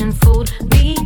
kitchen food. Be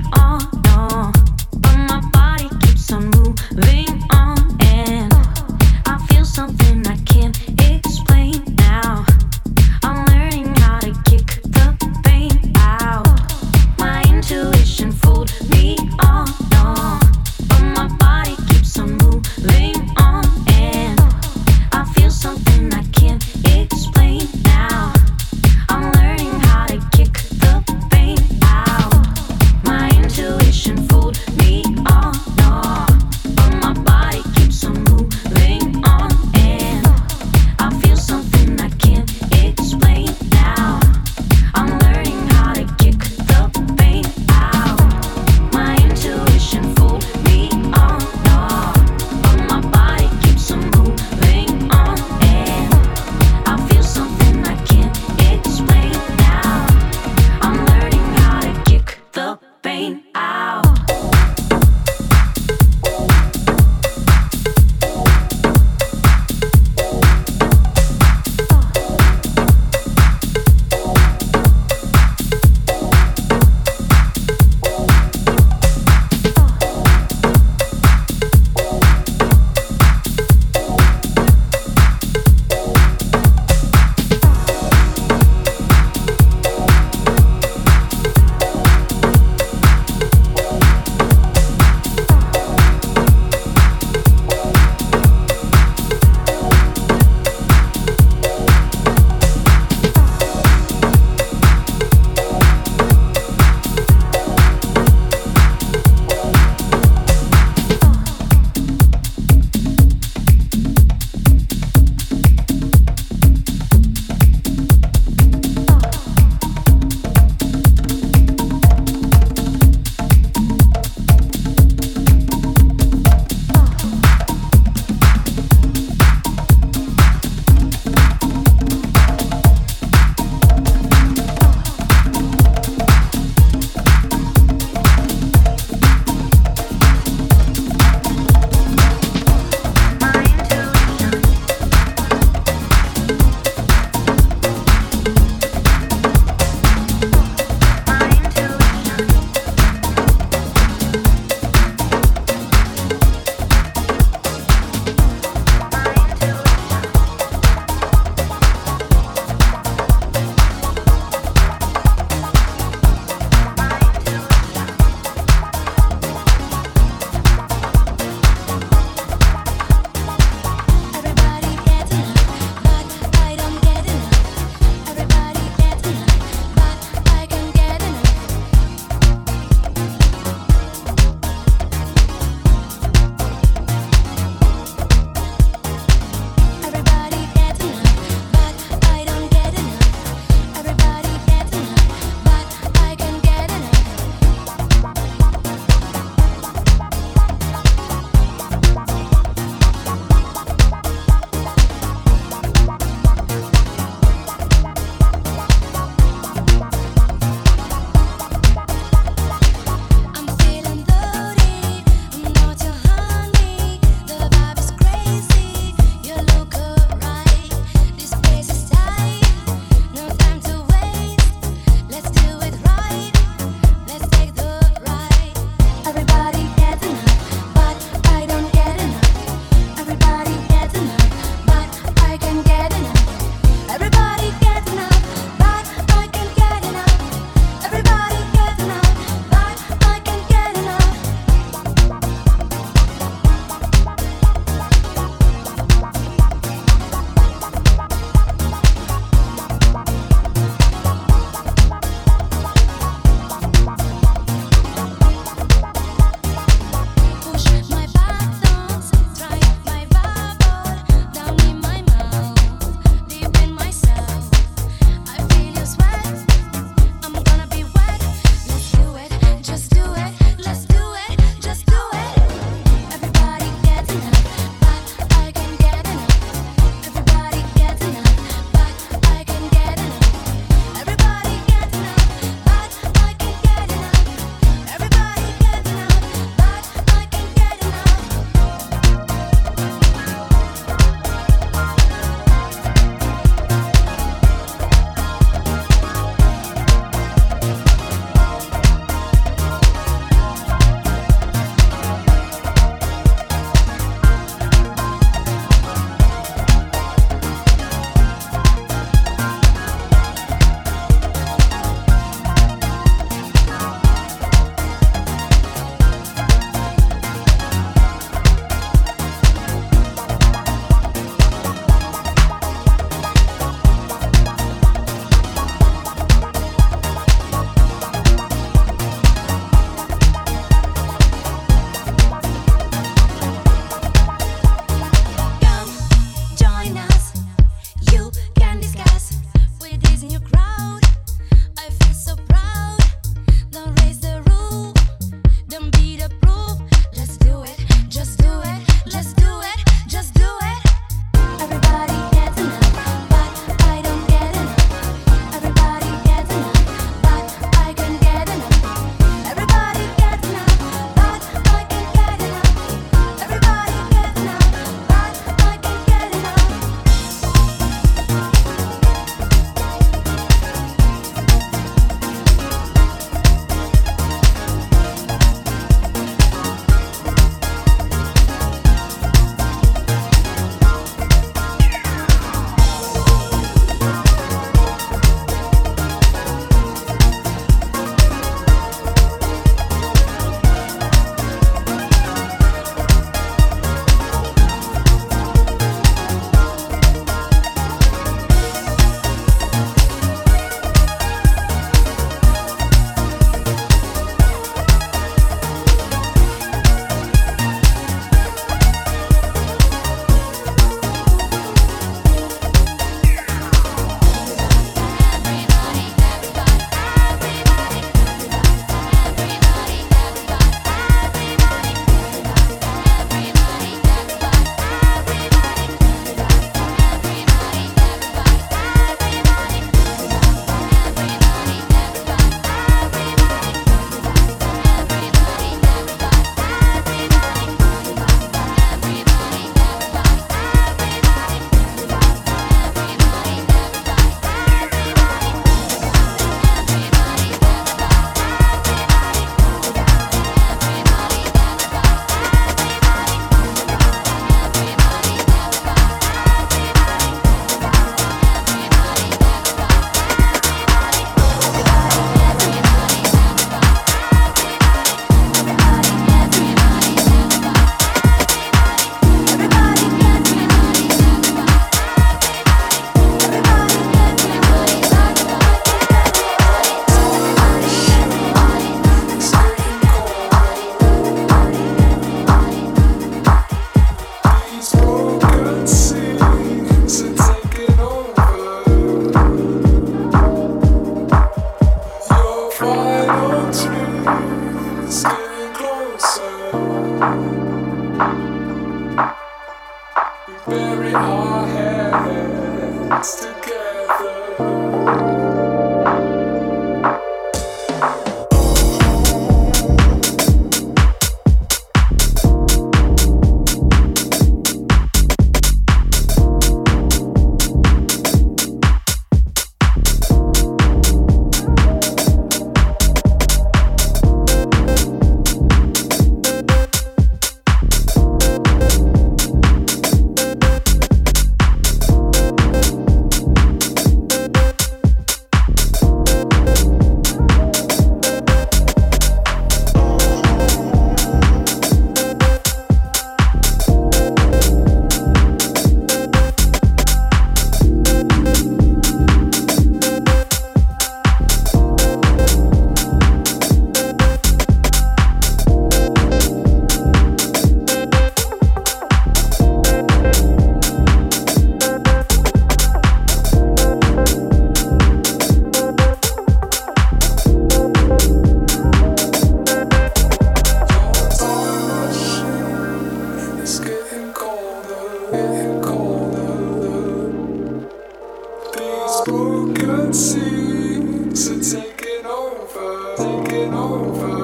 spoken seeds are taking over, taking over.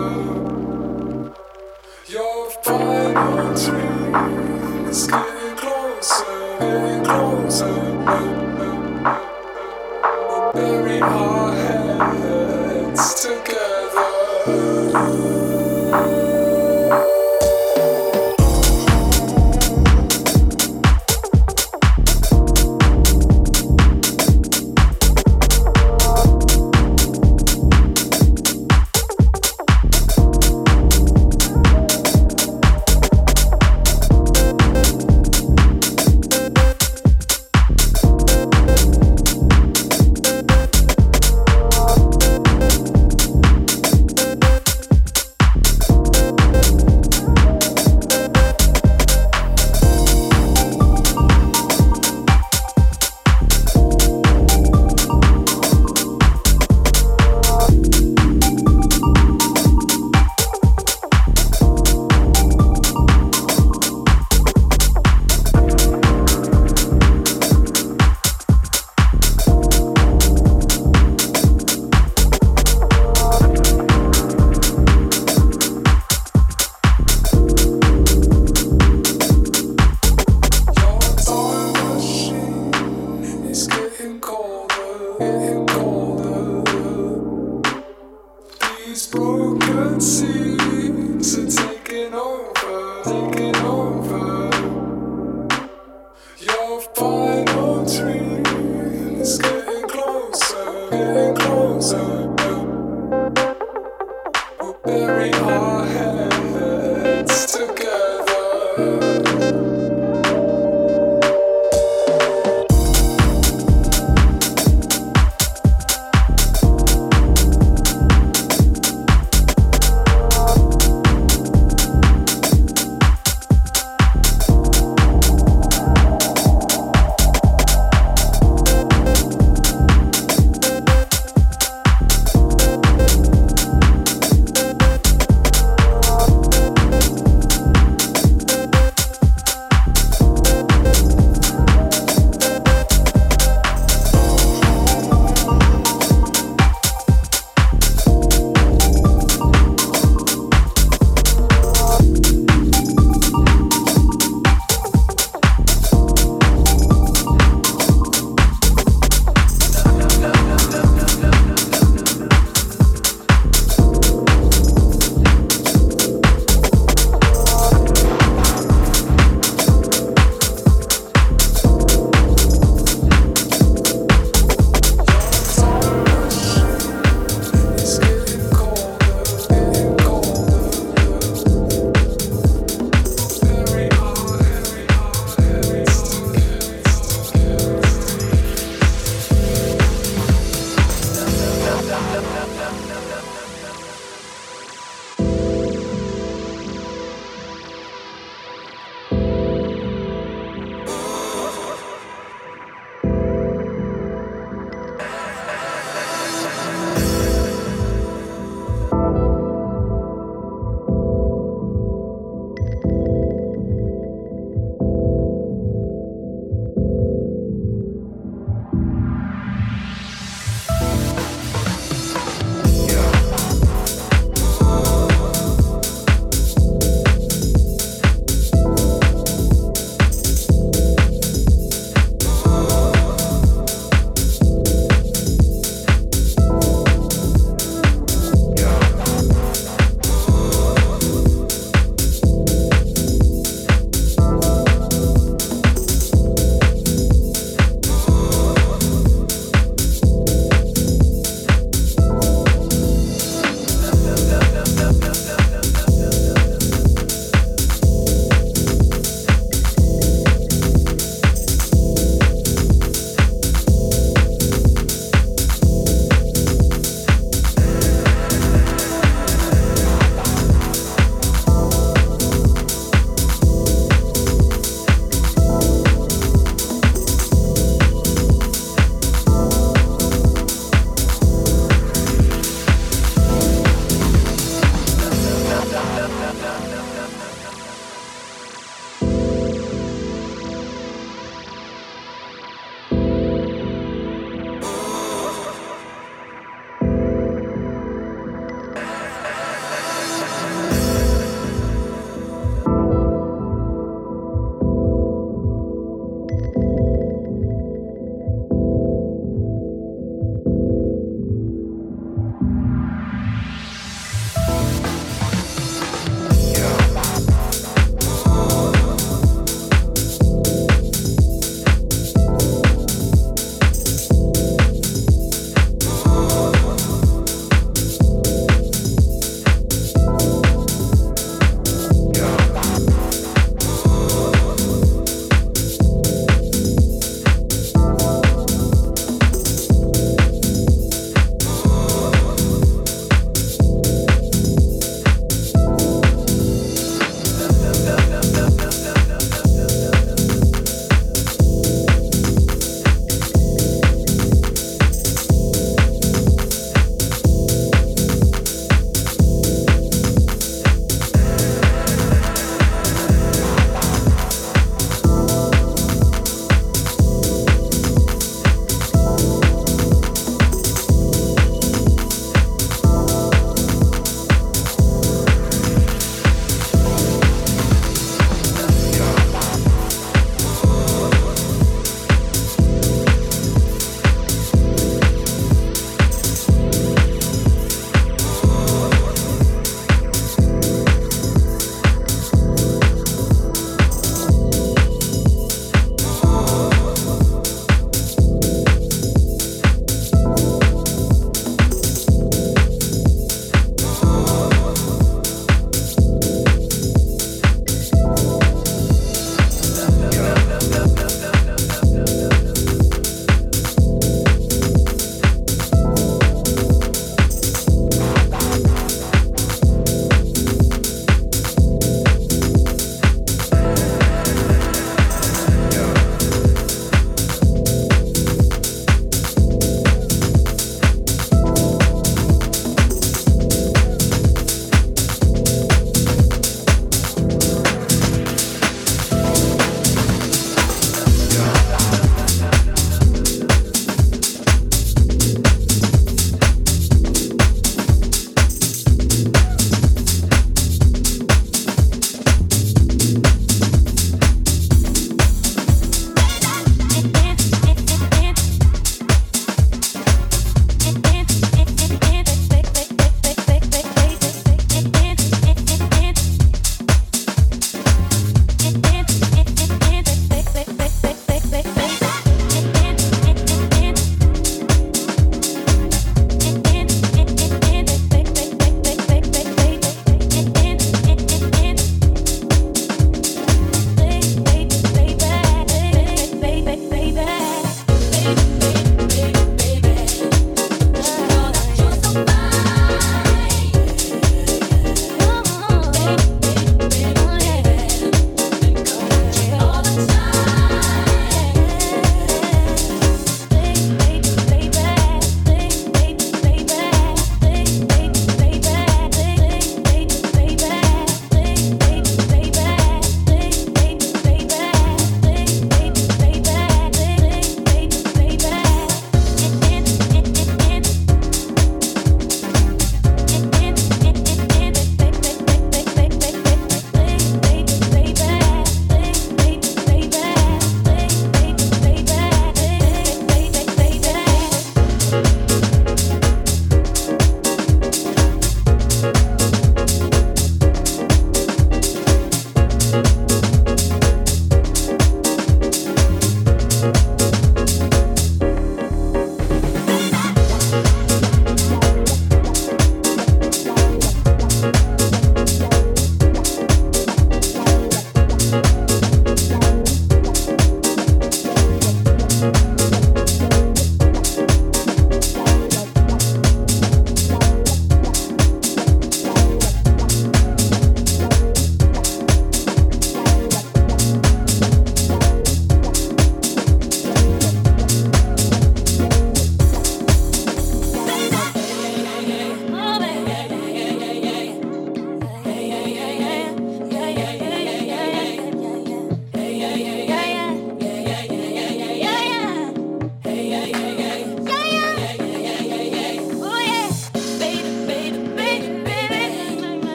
Your final dream is.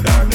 that I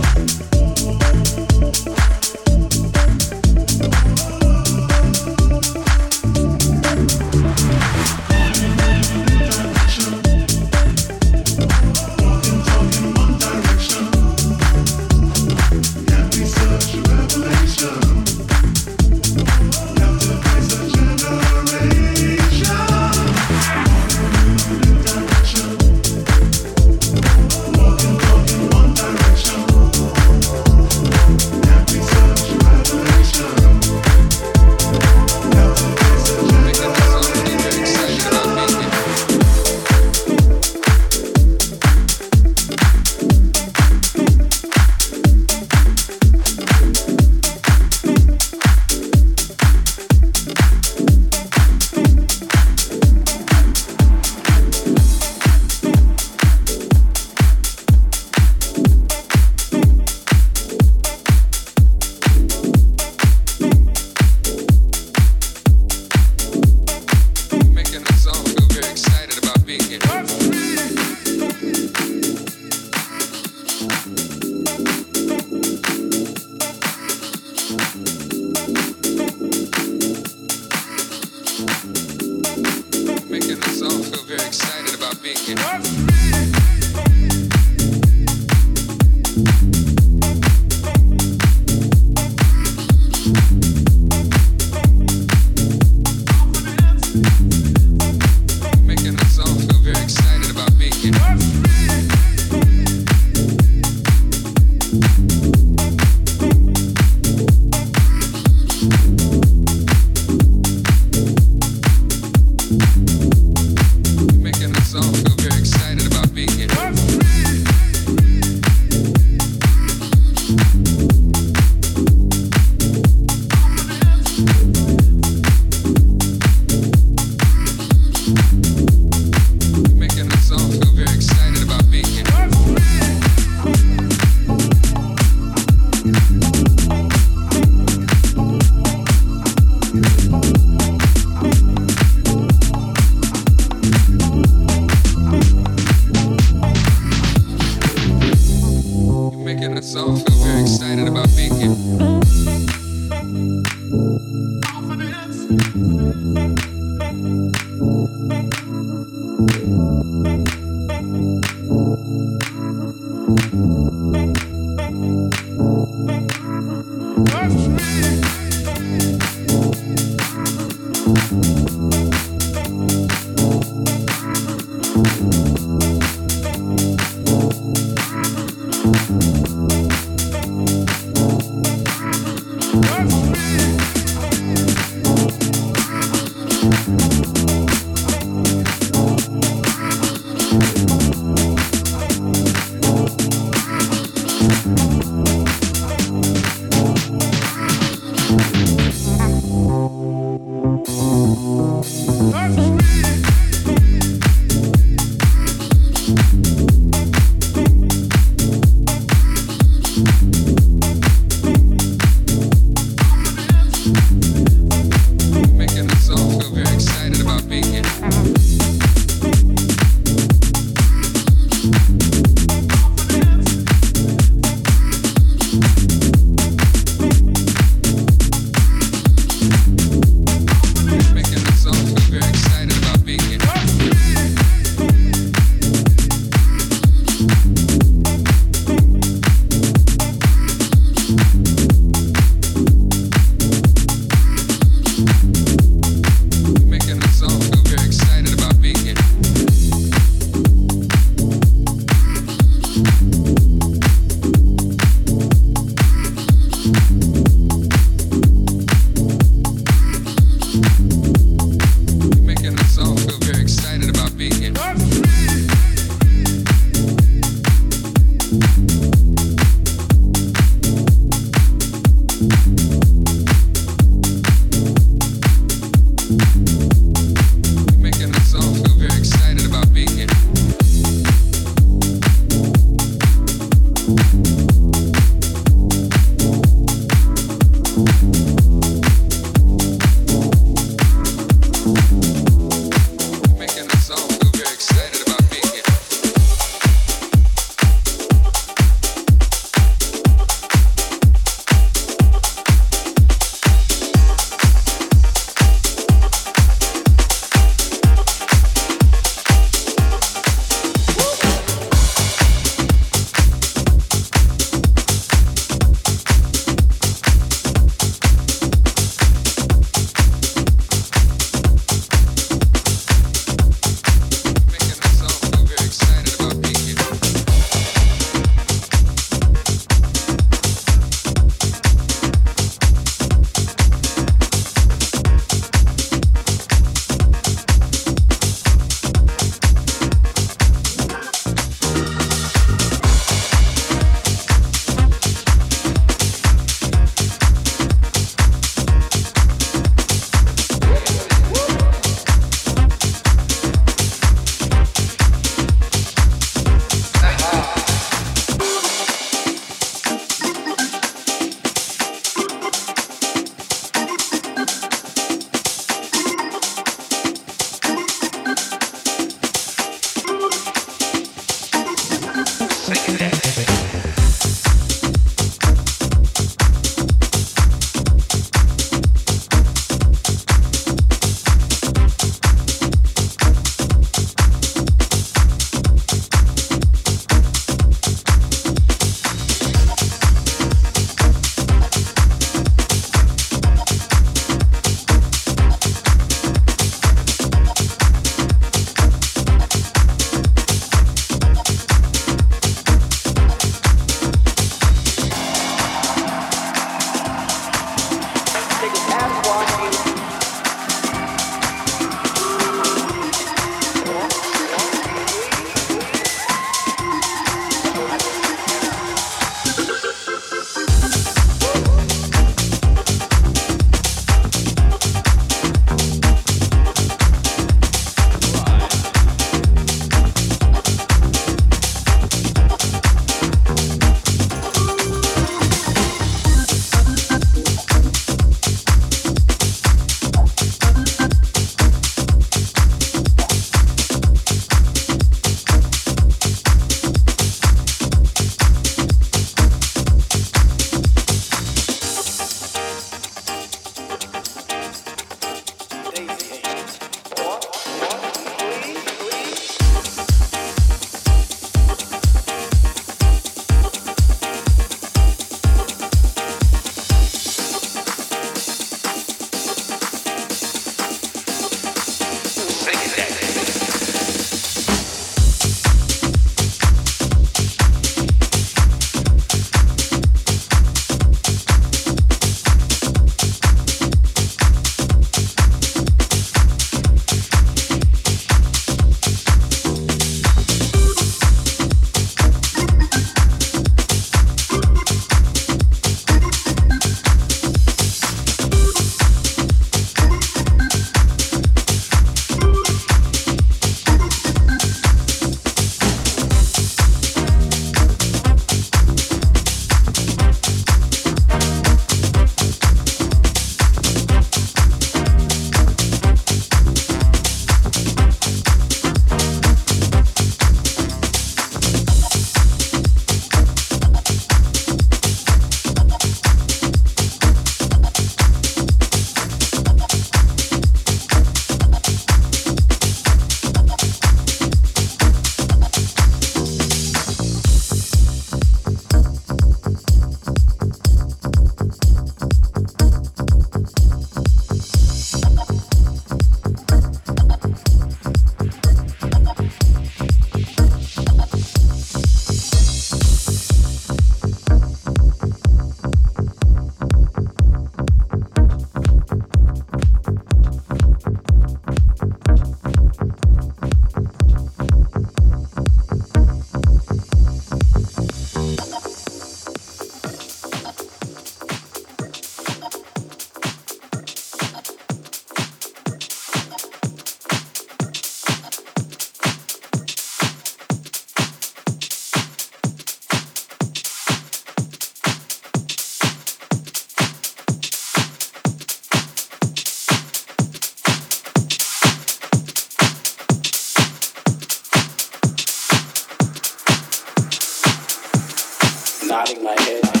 nodding my head.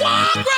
Fuck!